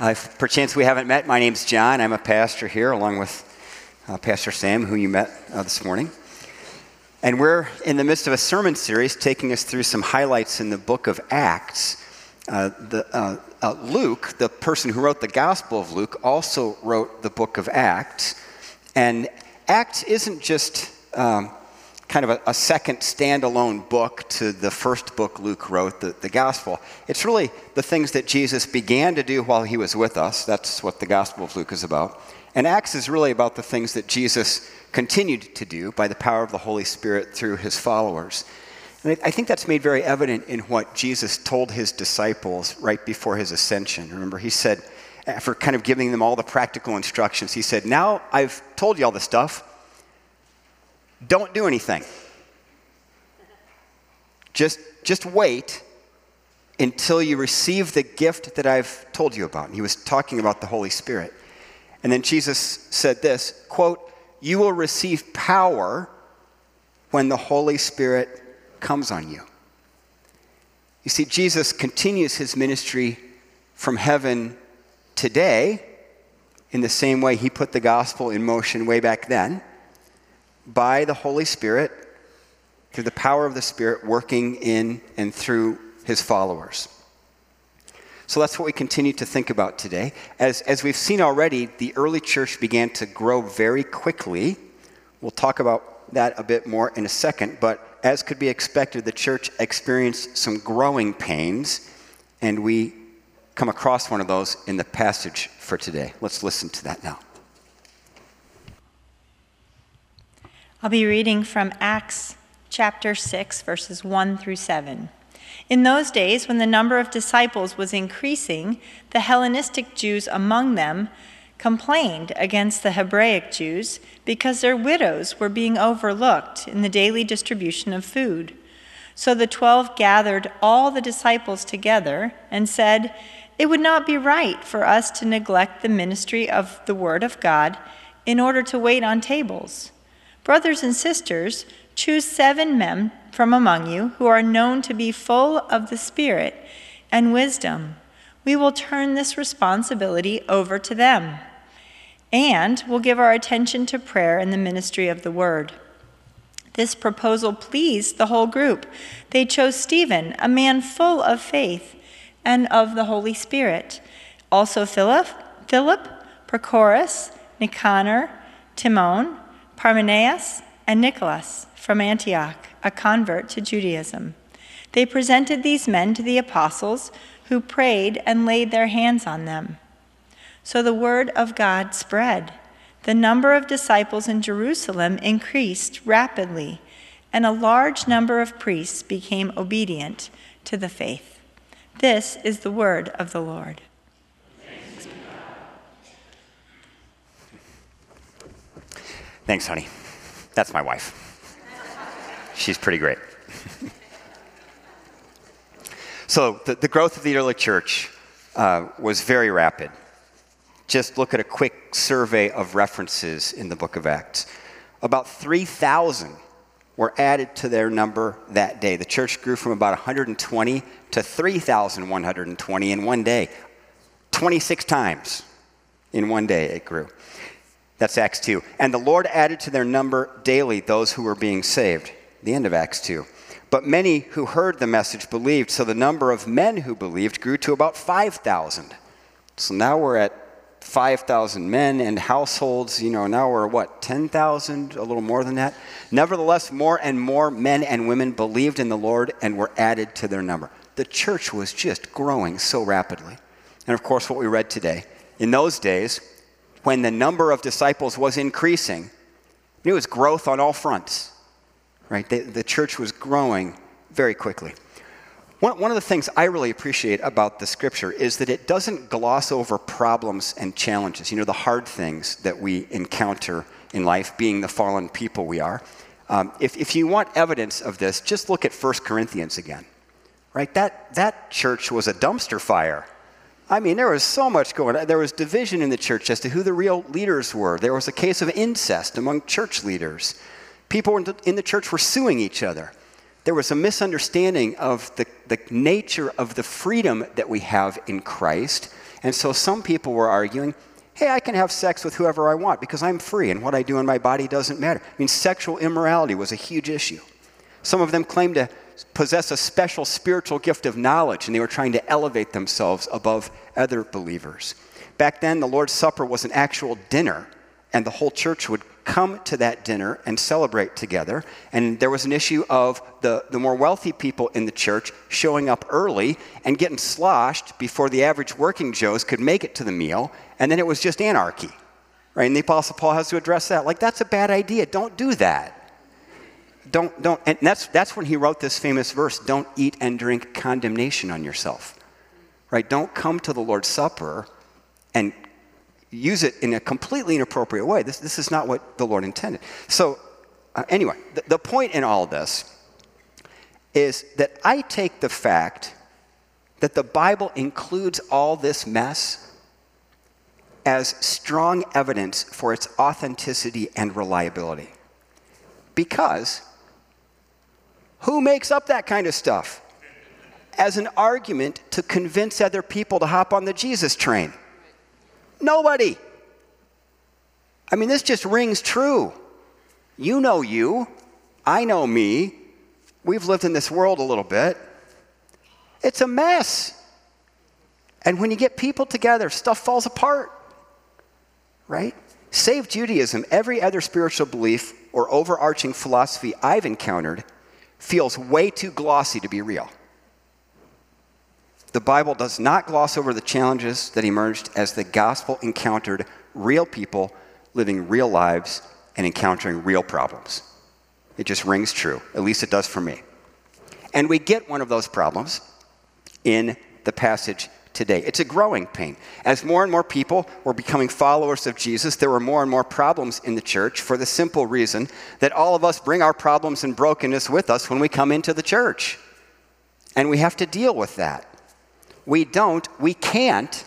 Uh, if perchance we haven't met, my name's Jon. I'm a pastor here, along with uh, Pastor Sam, who you met uh, this morning. And we're in the midst of a sermon series taking us through some highlights in the book of Acts. Uh, the, uh, uh, Luke, the person who wrote the Gospel of Luke, also wrote the book of Acts. And Acts isn't just um, kind of a, a, second standalone book to the first book Luke wrote, the, the gospel. It's really the things that Jesus began to do while he was with us. That's what the Gospel of Luke is about. And Acts is really about the things that Jesus continued to do by the power of the Holy Spirit through his followers. And I think that's made very evident in what Jesus told his disciples right before his ascension. Remember, he said, eh, after kind of giving them all the practical instructions, he said, Now I've told you all this stuff don't do anything. Just, just wait until you receive the gift that I've told you about. And he was talking about the Holy Spirit. And then Jesus said this quote, You will receive power when the Holy Spirit comes on you. You see, Jesus continues his ministry from heaven today in the same way he put the gospel in motion way back then by the Holy Spirit, through the power of the Spirit working in and through his followers. So that's what we continue to think about today. As, as we've seen already, the early church began to grow very quickly. We'll talk about that a bit more in a second, but as could be expected, the church experienced some growing pains, and we come across one of those in the passage for today. Let's listen to that now. I'll be reading from Acts chapter 6, verses 1 through 7. In those days, when the number of disciples was increasing, the Hellenistic Jews among them complained against the Hebraic Jews because their widows were being overlooked in the daily distribution of food. So the twelve gathered all the disciples together and said, It would not be right for us to neglect the ministry of the Word of God in order to wait on tables. Brothers and sisters, choose seven men from among you who are known to be full of the Spirit and wisdom. We will turn this responsibility over to them. And we'll give our attention to prayer and the ministry of the word. This proposal pleased the whole group. They chose Stephen, a man full of faith and of the Holy Spirit. Also Philip, Philip, Prochorus, Nicanor, Timon, Parmenas, and Nicholas from Antioch, a convert to Judaism. They presented these men to the apostles, who prayed and laid their hands on them. So the word of God spread. The number of disciples in Jerusalem increased rapidly, and a large number of priests became obedient to the faith. This is the word of the Lord. Thanks, honey. That's my wife. She's pretty great. so, the, the, growth of the early church uh, was very rapid. Just look at a quick survey of references in the book of Acts. About 3,000 were added to their number that day. The church grew from about 120 to 3,120 in one day. 26 times in one day it grew. That's Acts 2. And the Lord added to their number daily those who were being saved. The end of Acts 2. But many who heard the message believed, so the number of men who believed grew to about 5,000. So now we're at 5,000 men and households. You know, now we're what, 10,000? A little more than that? Nevertheless, more and more men and women believed in the Lord and were added to their number. The church was just growing so rapidly. And of course, what we read today. In those days, when the number of disciples was increasing, it was growth on all fronts, right? The, the church was growing very quickly. One, one of the things I really appreciate about the scripture is that it doesn't gloss over problems and challenges, you know, the hard things that we encounter in life, being the fallen people we are. Um, if, if you want evidence of this, just look at 1 Corinthians again, right? That, that church was a dumpster fire I mean, there was so much going on. There was division in the church as to who the real leaders were. There was a case of incest among church leaders. People in the church were suing each other. There was a misunderstanding of the, the nature of the freedom that we have in Christ And so some people were arguing, hey, I can have sex with whoever I want because I'm free and what I do in my body doesn't matter. I mean, sexual immorality was a huge issue. Some of them claimed to possess a special spiritual gift of knowledge and they were trying to elevate themselves above other believers. Back then, the Lord's Supper was an actual dinner, and the whole church would come to that dinner and celebrate together. And there was an issue of the, the more wealthy people in the church showing up early and getting sloshed before the average working Joes could make it to the meal. And then it was just anarchy. Right? And the Apostle Paul has to address that. Like, that's a bad idea. Don't do that. Don't, don't, and that's, that's when he wrote this famous verse don't eat and drink condemnation on yourself. Right? Don't come to the Lord's Supper and use it in a completely inappropriate way. This, this is not what the Lord intended. So, uh, anyway, the, the point in all this is that I take the fact that the Bible includes all this mess as strong evidence for its authenticity and reliability. Because who makes up that kind of stuff? As an argument to convince other people to hop on the Jesus train. Nobody. I mean, this just rings true. You know you. I know me. We've lived in this world a little bit. It's a mess. And when you get people together, stuff falls apart. Right? Save Judaism, every other spiritual belief or overarching philosophy I've encountered feels way too glossy to be real. The Bible does not gloss over the challenges that emerged as the gospel encountered real people living real lives and encountering real problems. It just rings true. At least it does for me. And we get one of those problems in the passage today. It's a growing pain. As more and more people were becoming followers of Jesus, there were more and more problems in the church for the simple reason that all of us bring our problems and brokenness with us when we come into the church. And we have to deal with that we don't, we can't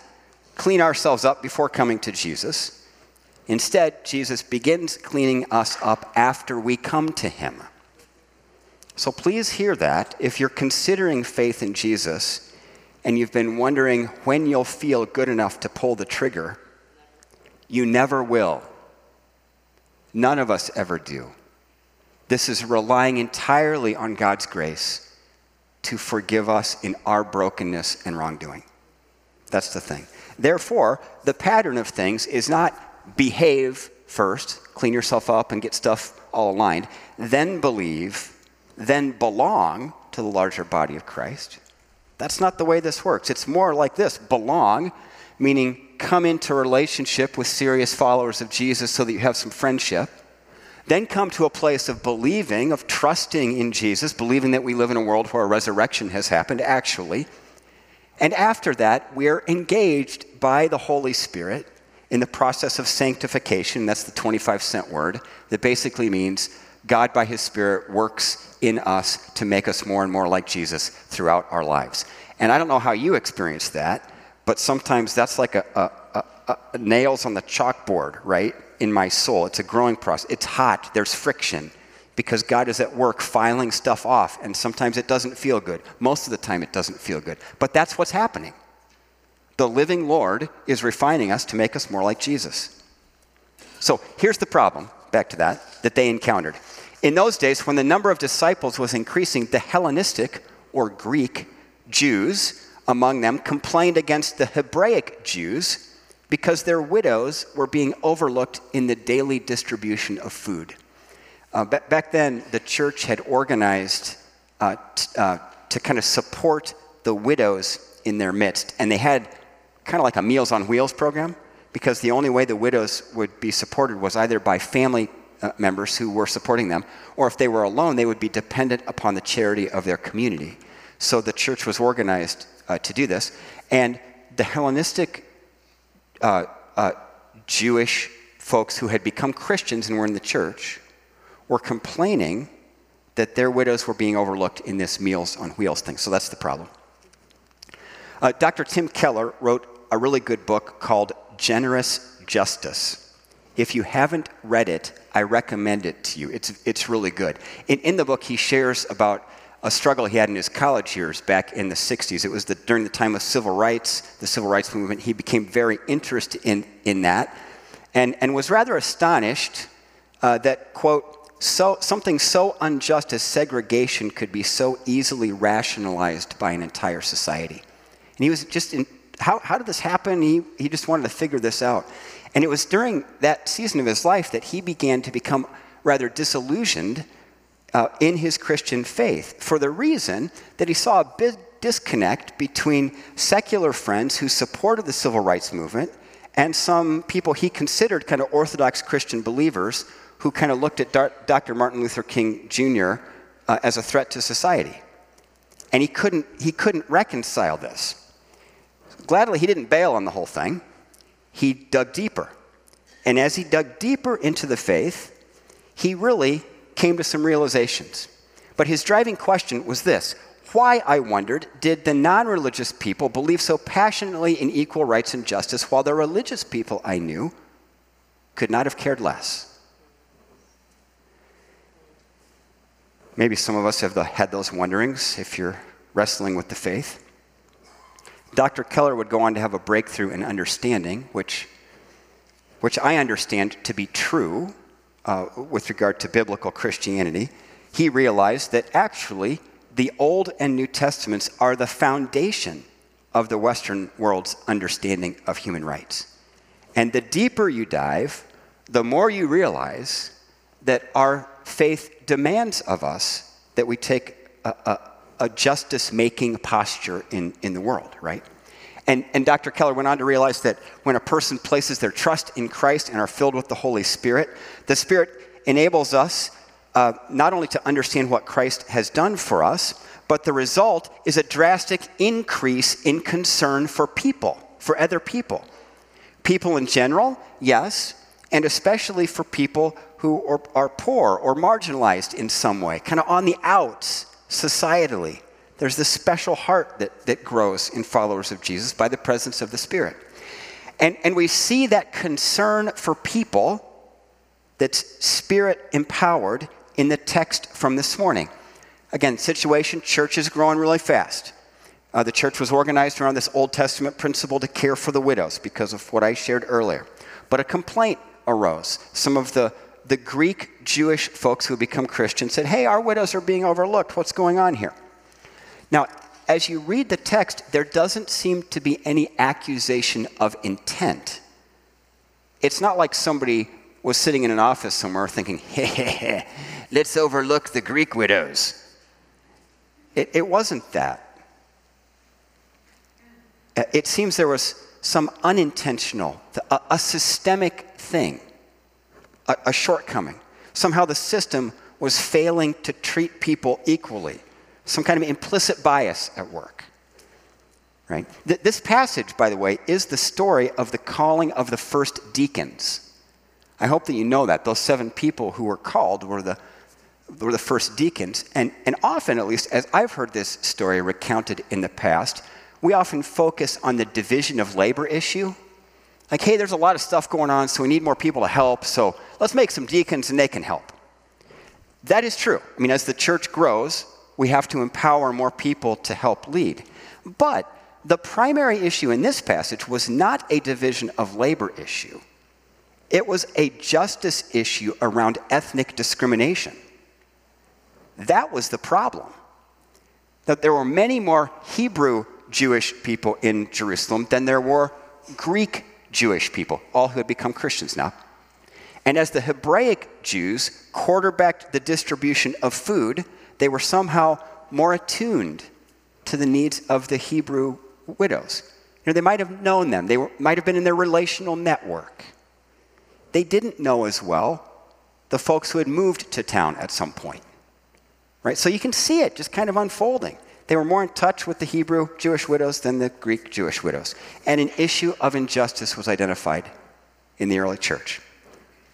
clean ourselves up before coming to Jesus. Instead, Jesus begins cleaning us up after we come to him. So please hear that. If you're considering faith in Jesus and you've been wondering when you'll feel good enough to pull the trigger, you never will. None of us ever do. This is relying entirely on God's grace to forgive us in our brokenness and wrongdoing. That's the thing. Therefore, the pattern of things is not behave first, clean yourself up and get stuff all aligned, then believe, then belong to the larger body of Christ. That's not the way this works. It's more like this belong, meaning come into relationship with serious followers of Jesus so that you have some friendship then come to a place of believing, of trusting in Jesus, believing that we live in a world where a resurrection has happened, actually. And after that, we're engaged by the Holy Spirit in the process of sanctification. That's the 25 cent word that basically means God, by His Spirit, works in us to make us more and more like Jesus throughout our lives. And I don't know how you experience that, but sometimes that's like a, a, a, a nails on the chalkboard, right? in my soul. It's a growing process. It's hot, there's friction because God is at work filing stuff off, and sometimes it doesn't feel good. Most of the time, it doesn't feel good. But that's what's happening. The living Lord is refining us to make us more like Jesus. So here's the problem, back to that, that they encountered. In those days, when the number of disciples was increasing, the Hellenistic or Greek Jews among them complained against the Hebraic Jews because their widows were being overlooked in the daily distribution of food. Uh, b- back then, the church had organized uh, t- uh, to kind of support the widows in their midst, and they had kind of like a Meals on Wheels program because the only way the widows would be supported was either by family uh, members who were supporting them, or if they were alone, they would be dependent upon the charity of their community. So the church was organized uh, to do this, and the Hellenistic uh, uh, Jewish folks who had become Christians and were in the church were complaining that their widows were being overlooked in this Meals on Wheels thing. So that's the problem. Uh, Dr. Tim Keller wrote a really good book called Generous Justice. If you haven't read it, I recommend it to you. It's, it's really good. In, in the book, he shares about a struggle he had in his college years back in the 60s. It was the, during the time of civil rights, the civil rights movement. He became very interested in, in that and, and was rather astonished uh, that, quote, so, something so unjust as segregation could be so easily rationalized by an entire society. And he was just in, how, how did this happen? He, he just wanted to figure this out. And it was during that season of his life that he began to become rather disillusioned uh, in his Christian faith for the reason that he saw a big disconnect between secular friends who supported the civil rights movement and some people he considered kind of Orthodox Christian believers who kind of looked at Dr. Martin Luther King Jr. Uh, as a threat to society. And he couldn't, he couldn't reconcile this. Gladly, he didn't bail on the whole thing. He dug deeper. And as he dug deeper into the faith, he really came to some realizations. But his driving question was this Why, I wondered, did the non religious people believe so passionately in equal rights and justice while the religious people I knew could not have cared less? Maybe some of us have had those wonderings if you're wrestling with the faith. Dr. Keller would go on to have a breakthrough in understanding, which, which I understand to be true uh, with regard to biblical Christianity. He realized that actually the Old and New Testaments are the foundation of the Western world's understanding of human rights. And the deeper you dive, the more you realize that our faith demands of us that we take a, a, a justice making posture in, in the world, right? And, and Dr. Keller went on to realize that when a person places their trust in Christ and are filled with the Holy Spirit, the Spirit enables us uh, not only to understand what Christ has done for us, but the result is a drastic increase in concern for people, for other people. People in general, yes, and especially for people who are, are poor or marginalized in some way, kind of on the outs societally. There's this special heart that, that grows in followers of Jesus by the presence of the Spirit. And, and we see that concern for people that's spirit empowered in the text from this morning. Again, situation, church is growing really fast. Uh, the church was organized around this Old Testament principle to care for the widows because of what I shared earlier. But a complaint arose. Some of the, the Greek Jewish folks who become Christians said, Hey, our widows are being overlooked. What's going on here? Now, as you read the text, there doesn't seem to be any accusation of intent. It's not like somebody was sitting in an office somewhere thinking, hey, let's overlook the Greek widows. It, it wasn't that. Uh, it seems there was some unintentional, a, a systemic thing, a, a shortcoming. Somehow the system was failing to treat people equally some kind of implicit bias at work. Right? Th- this passage, by the way, is the story of the calling of the first deacons. I hope that you know that. Those seven people who were called were the, were the first deacons. And, and often, at least, as I've heard this story recounted in the past, we often focus on the division of labor issue. Like, hey, there's a lot of stuff going on, so we need more people to help, so let's make some deacons and they can help. That is true. I mean, as the church grows, we have to empower more people to help lead. But the primary issue in this passage was not a division of labor issue, it was a justice issue around ethnic discrimination. That was the problem. That there were many more Hebrew Jewish people in Jerusalem than there were Greek Jewish people, all who had become Christians now. And as the Hebraic Jews quarterbacked the distribution of food, they were somehow more attuned to the needs of the Hebrew widows. You know, they might have known them, they were, might have been in their relational network. They didn't know as well the folks who had moved to town at some point. Right? So you can see it just kind of unfolding. They were more in touch with the Hebrew Jewish widows than the Greek Jewish widows. And an issue of injustice was identified in the early church.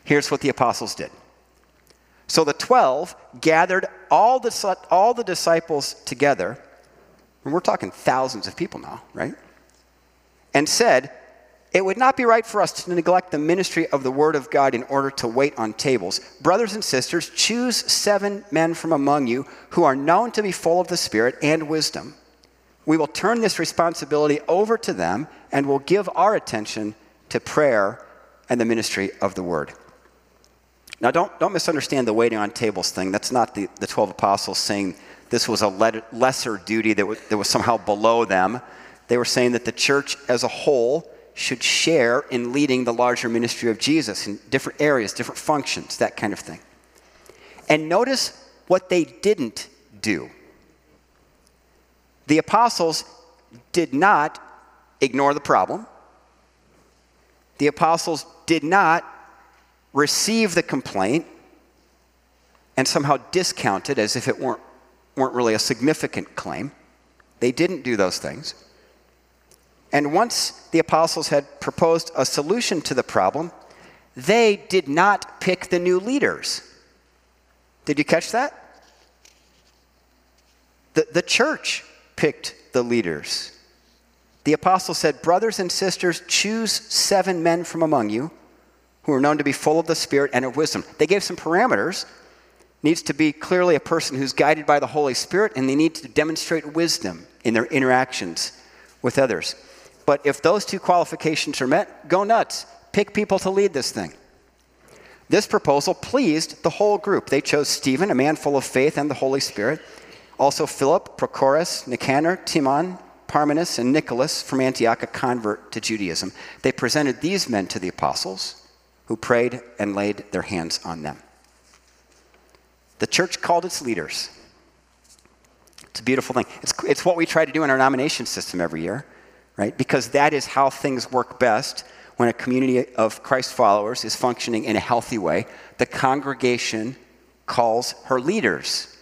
Here's what the apostles did so the 12 gathered all the, all the disciples together, and we're talking thousands of people now, right? And said, It would not be right for us to neglect the ministry of the Word of God in order to wait on tables. Brothers and sisters, choose seven men from among you who are known to be full of the Spirit and wisdom. We will turn this responsibility over to them and will give our attention to prayer and the ministry of the Word. Now, don't, don't misunderstand the waiting on tables thing. That's not the, the 12 apostles saying this was a lesser duty that that was somehow below them. They were saying that the church as a whole should share in leading the larger ministry of Jesus in different areas, different functions, that kind of thing. And notice what they didn't do. The apostles did not ignore the problem. The apostles did not receive the complaint and somehow discount it as if it weren't, weren't really a significant claim. They didn't do those things. And once the apostles had proposed a solution to the problem, they did not pick the new leaders. Did you catch that? The, the church picked the leaders. The apostle said, Brothers and sisters, choose seven men from among you who are known to be full of the Spirit and of wisdom. They gave some parameters. Needs to be clearly a person who's guided by the Holy Spirit, and they need to demonstrate wisdom in their interactions with others. But if those two qualifications are met, go nuts. Pick people to lead this thing. This proposal pleased the whole group. They chose Stephen, a man full of faith and the Holy Spirit, also Philip, Prochorus, Nicanor, Timon, Parmenas, and Nicholas from Antioch, a convert to Judaism. They presented these men to the apostles, who prayed and laid their hands on them. The church called its leaders. It's a beautiful thing. It's, it's what we try to do in our nomination system every year right? Because that is how things work best when a community of Christ followers is functioning in a healthy way. The congregation calls her leaders.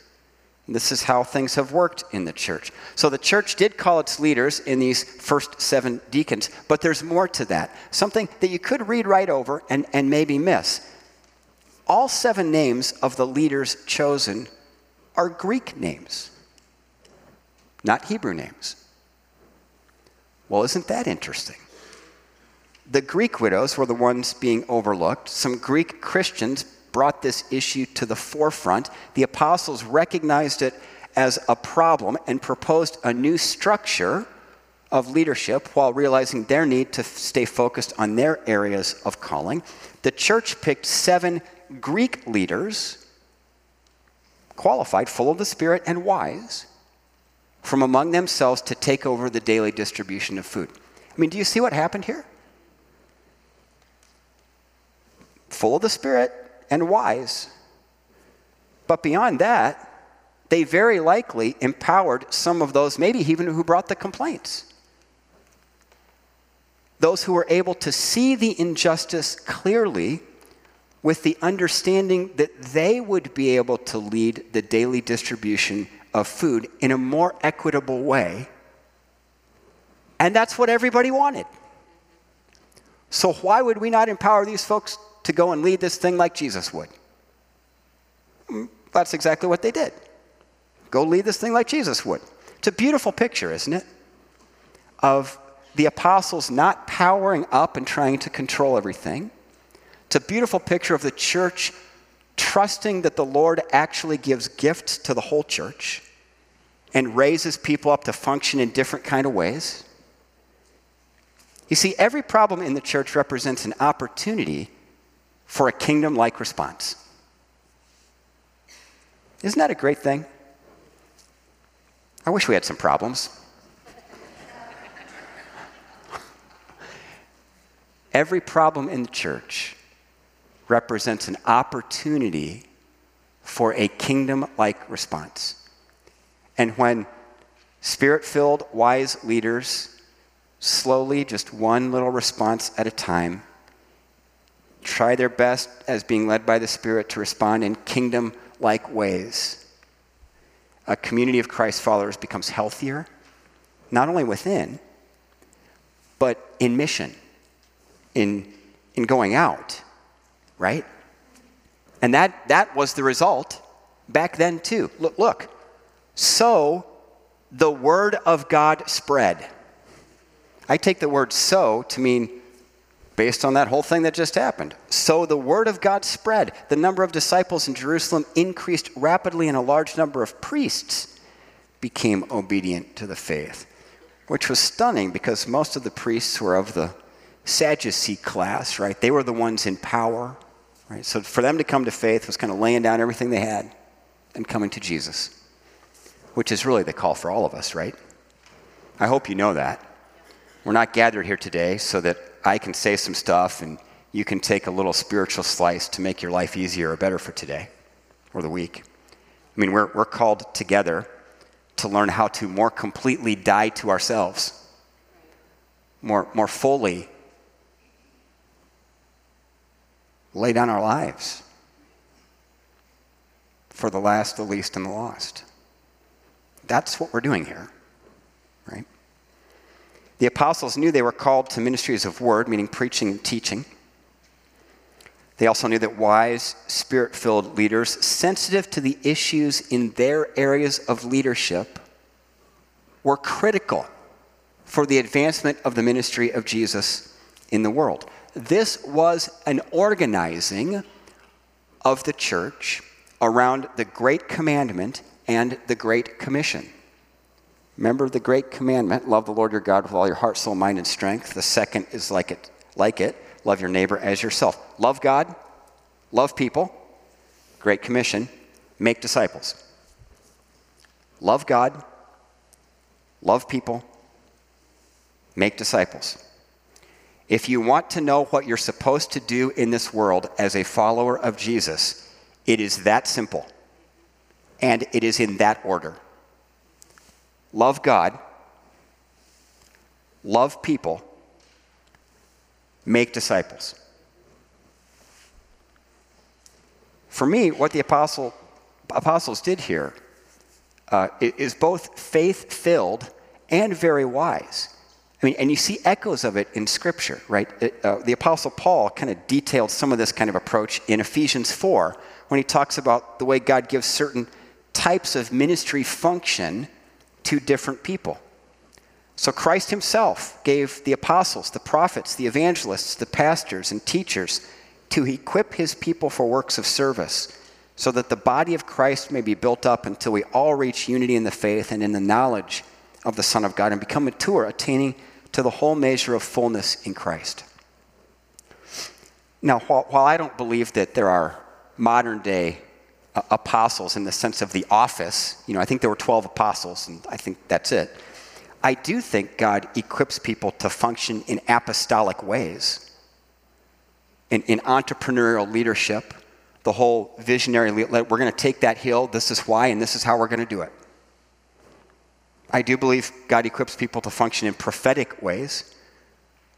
This is how things have worked in the church. So the church did call its leaders in these first seven deacons, but there's more to that. Something that you could read right over and, and maybe miss. All seven names of the leaders chosen are Greek names, not Hebrew names. Well, isn't that interesting? The Greek widows were the ones being overlooked. Some Greek Christians brought this issue to the forefront. The apostles recognized it as a problem and proposed a new structure of leadership while realizing their need to stay focused on their areas of calling. The church picked seven Greek leaders, qualified, full of the Spirit, and wise, from among themselves to take over the daily distribution of food. I mean, do you see what happened here? Full of the Spirit and wise. But beyond that, they very likely empowered some of those, maybe even who brought the complaints. Those who were able to see the injustice clearly with the understanding that they would be able to lead the daily distribution of food in a more equitable way. And that's what everybody wanted. So, why would we not empower these folks to go and lead this thing like Jesus would? Mm, that's exactly what they did. Go lead this thing like Jesus would. It's a beautiful picture, isn't it? Of the apostles not powering up and trying to control everything. It's a beautiful picture of the church trusting that the Lord actually gives gifts to the whole church and raises people up to function in different kind of ways. You see, every problem in the church represents an opportunity for a kingdom like response. Isn't that a great thing? I wish we had some problems. Every problem in the church represents an opportunity for a kingdom like response. And when spirit filled, wise leaders slowly, just one little response at a time, try their best as being led by the Spirit to respond in kingdom like ways, a community of Christ followers becomes healthier, not only within, but in mission, in, in going out, right? And that, that was the result back then, too. Look, look, so the word of God spread. I take the word so to mean based on that whole thing that just happened. So the word of God spread. The number of disciples in Jerusalem increased rapidly, and a large number of priests became obedient to the faith, which was stunning because most of the priests were of the Sadducee class, right? They were the ones in power, right? So for them to come to faith was kind of laying down everything they had and coming to Jesus, which is really the call for all of us, right? I hope you know that. We're not gathered here today so that I can say some stuff and you can take a little spiritual slice to make your life easier or better for today or the week. I mean, we're, we're called together to learn how to more completely die to ourselves, more, more fully lay down our lives for the last, the least, and the lost. That's what we're doing here, right? The apostles knew they were called to ministries of word, meaning preaching and teaching. They also knew that wise, spirit filled leaders, sensitive to the issues in their areas of leadership, were critical for the advancement of the ministry of Jesus in the world. This was an organizing of the church around the Great Commandment and the Great Commission. Remember the great commandment love the Lord your God with all your heart, soul, mind, and strength. The second is like it, like it love your neighbor as yourself. Love God, love people, great commission, make disciples. Love God, love people, make disciples. If you want to know what you're supposed to do in this world as a follower of Jesus, it is that simple. And it is in that order love God, love people, make disciples. For me, what the apostle, apostles did here uh, is both faith filled and very wise. I mean, and you see echoes of it in Scripture, right? It, uh, the Apostle Paul kind of detailed some of this kind of approach in Ephesians 4 when he talks about the way God gives certain types of ministry function to different people. So Christ himself gave the apostles, the prophets, the evangelists, the pastors, and teachers to equip his people for works of service so that the body of Christ may be built up until we all reach unity in the faith and in the knowledge of the Son of God and become mature, attaining to the whole measure of fullness in Christ. Now, while, while I don't believe that there are modern day uh, apostles in the sense of the office. You know, I think there were 12 apostles, and I think that's it. I do think God equips people to function in apostolic ways, in, in entrepreneurial leadership, the whole visionary, we're going to take that hill, this is why, and this is how we're going to do it. I do believe God equips people to function in prophetic ways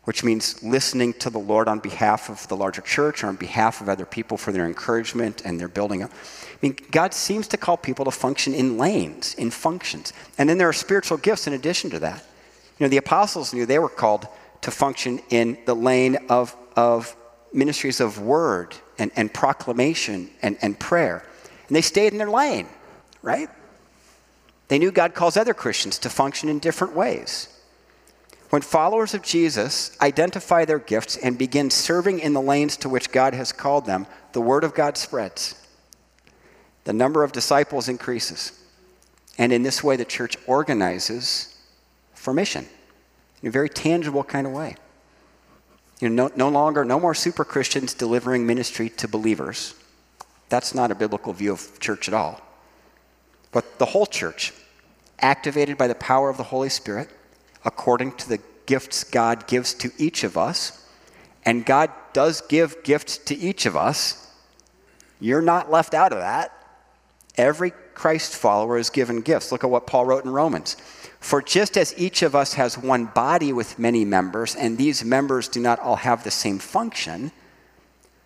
which means listening to the Lord on behalf of the larger church or on behalf of other people for their encouragement and their building up. I mean, God seems to call people to function in lanes, in functions. And then there are spiritual gifts in addition to that. You know, the apostles knew they were called to function in the lane of, of ministries of word and, and proclamation and, and prayer. And they stayed in their lane, right? They knew God calls other Christians to function in different ways. When followers of Jesus identify their gifts and begin serving in the lanes to which God has called them, the word of God spreads. The number of disciples increases. And in this way, the church organizes for mission in a very tangible kind of way. You know, no, no longer, no more super Christians delivering ministry to believers. That's not a biblical view of church at all. But the whole church, activated by the power of the Holy Spirit, according to the gifts God gives to each of us. And God does give gifts to each of us. You're not left out of that. Every Christ follower is given gifts. Look at what Paul wrote in Romans. For just as each of us has one body with many members, and these members do not all have the same function,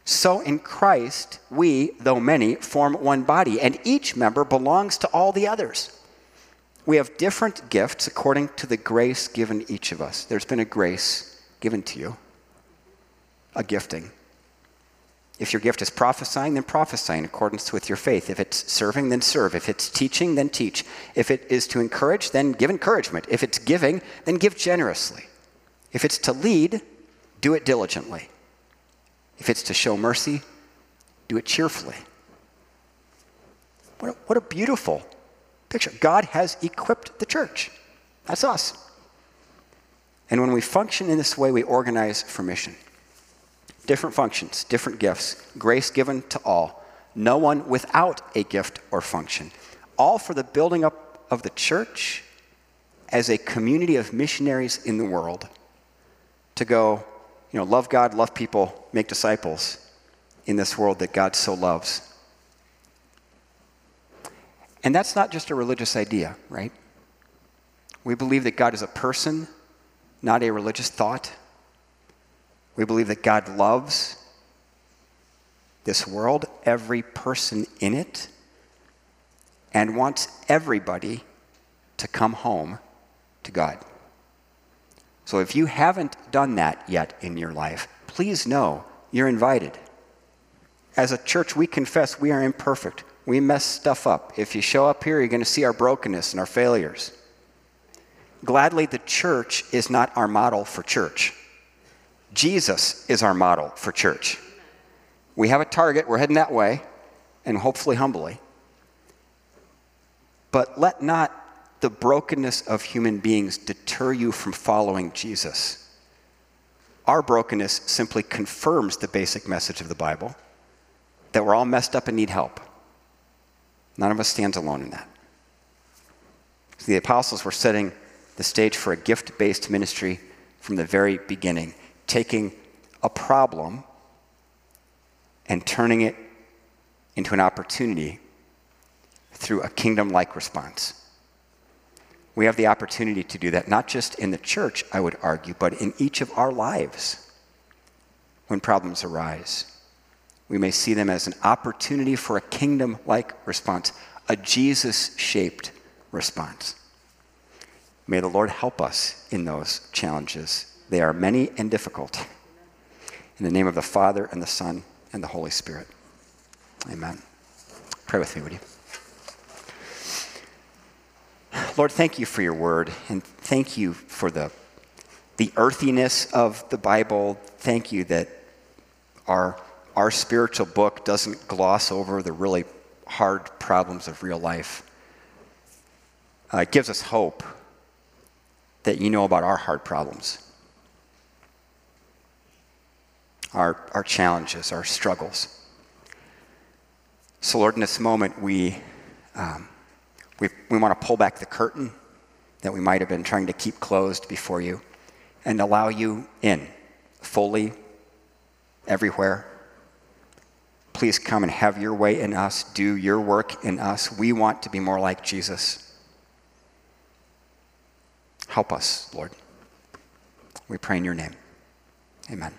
so in Christ we, though many, form one body, and each member belongs to all the others. We have different gifts according to the grace given each of us. There's been a grace given to you, a gifting. If your gift is prophesying, then prophesy in accordance with your faith. If it's serving, then serve. If it's teaching, then teach. If it is to encourage, then give encouragement. If it's giving, then give generously. If it's to lead, do it diligently. If it's to show mercy, do it cheerfully. What a, what a beautiful picture. God has equipped the church. That's us. And when we function in this way, we organize for mission. Different functions, different gifts, grace given to all, no one without a gift or function, all for the building up of the church as a community of missionaries in the world to go, you know, love God, love people, make disciples in this world that God so loves. And that's not just a religious idea, right? We believe that God is a person, not a religious thought. We believe that God loves this world, every person in it, and wants everybody to come home to God. So if you haven't done that yet in your life, please know you're invited. As a church, we confess we are imperfect. We mess stuff up. If you show up here, you're going to see our brokenness and our failures. Gladly, the church is not our model for church. Jesus is our model for church. We have a target, we're heading that way, and hopefully humbly. But let not the brokenness of human beings deter you from following Jesus. Our brokenness simply confirms the basic message of the Bible that we're all messed up and need help. None of us stands alone in that. So the apostles were setting the stage for a gift based ministry from the very beginning, taking a problem and turning it into an opportunity through a kingdom like response. We have the opportunity to do that, not just in the church, I would argue, but in each of our lives when problems arise. We may see them as an opportunity for a kingdom like response, a Jesus shaped response. May the Lord help us in those challenges. They are many and difficult. In the name of the Father, and the Son, and the Holy Spirit. Amen. Pray with me, would you? Lord, thank you for your word, and thank you for the, the earthiness of the Bible. Thank you that our, our spiritual book doesn't gloss over the really hard problems of real life. Uh, it gives us hope that you know about our hard problems, our, our challenges, our struggles. So, Lord, in this moment, we. Um, we, we want to pull back the curtain that we might have been trying to keep closed before you and allow you in fully, everywhere. Please come and have your way in us, do your work in us. We want to be more like Jesus. Help us, Lord. We pray in your name. Amen.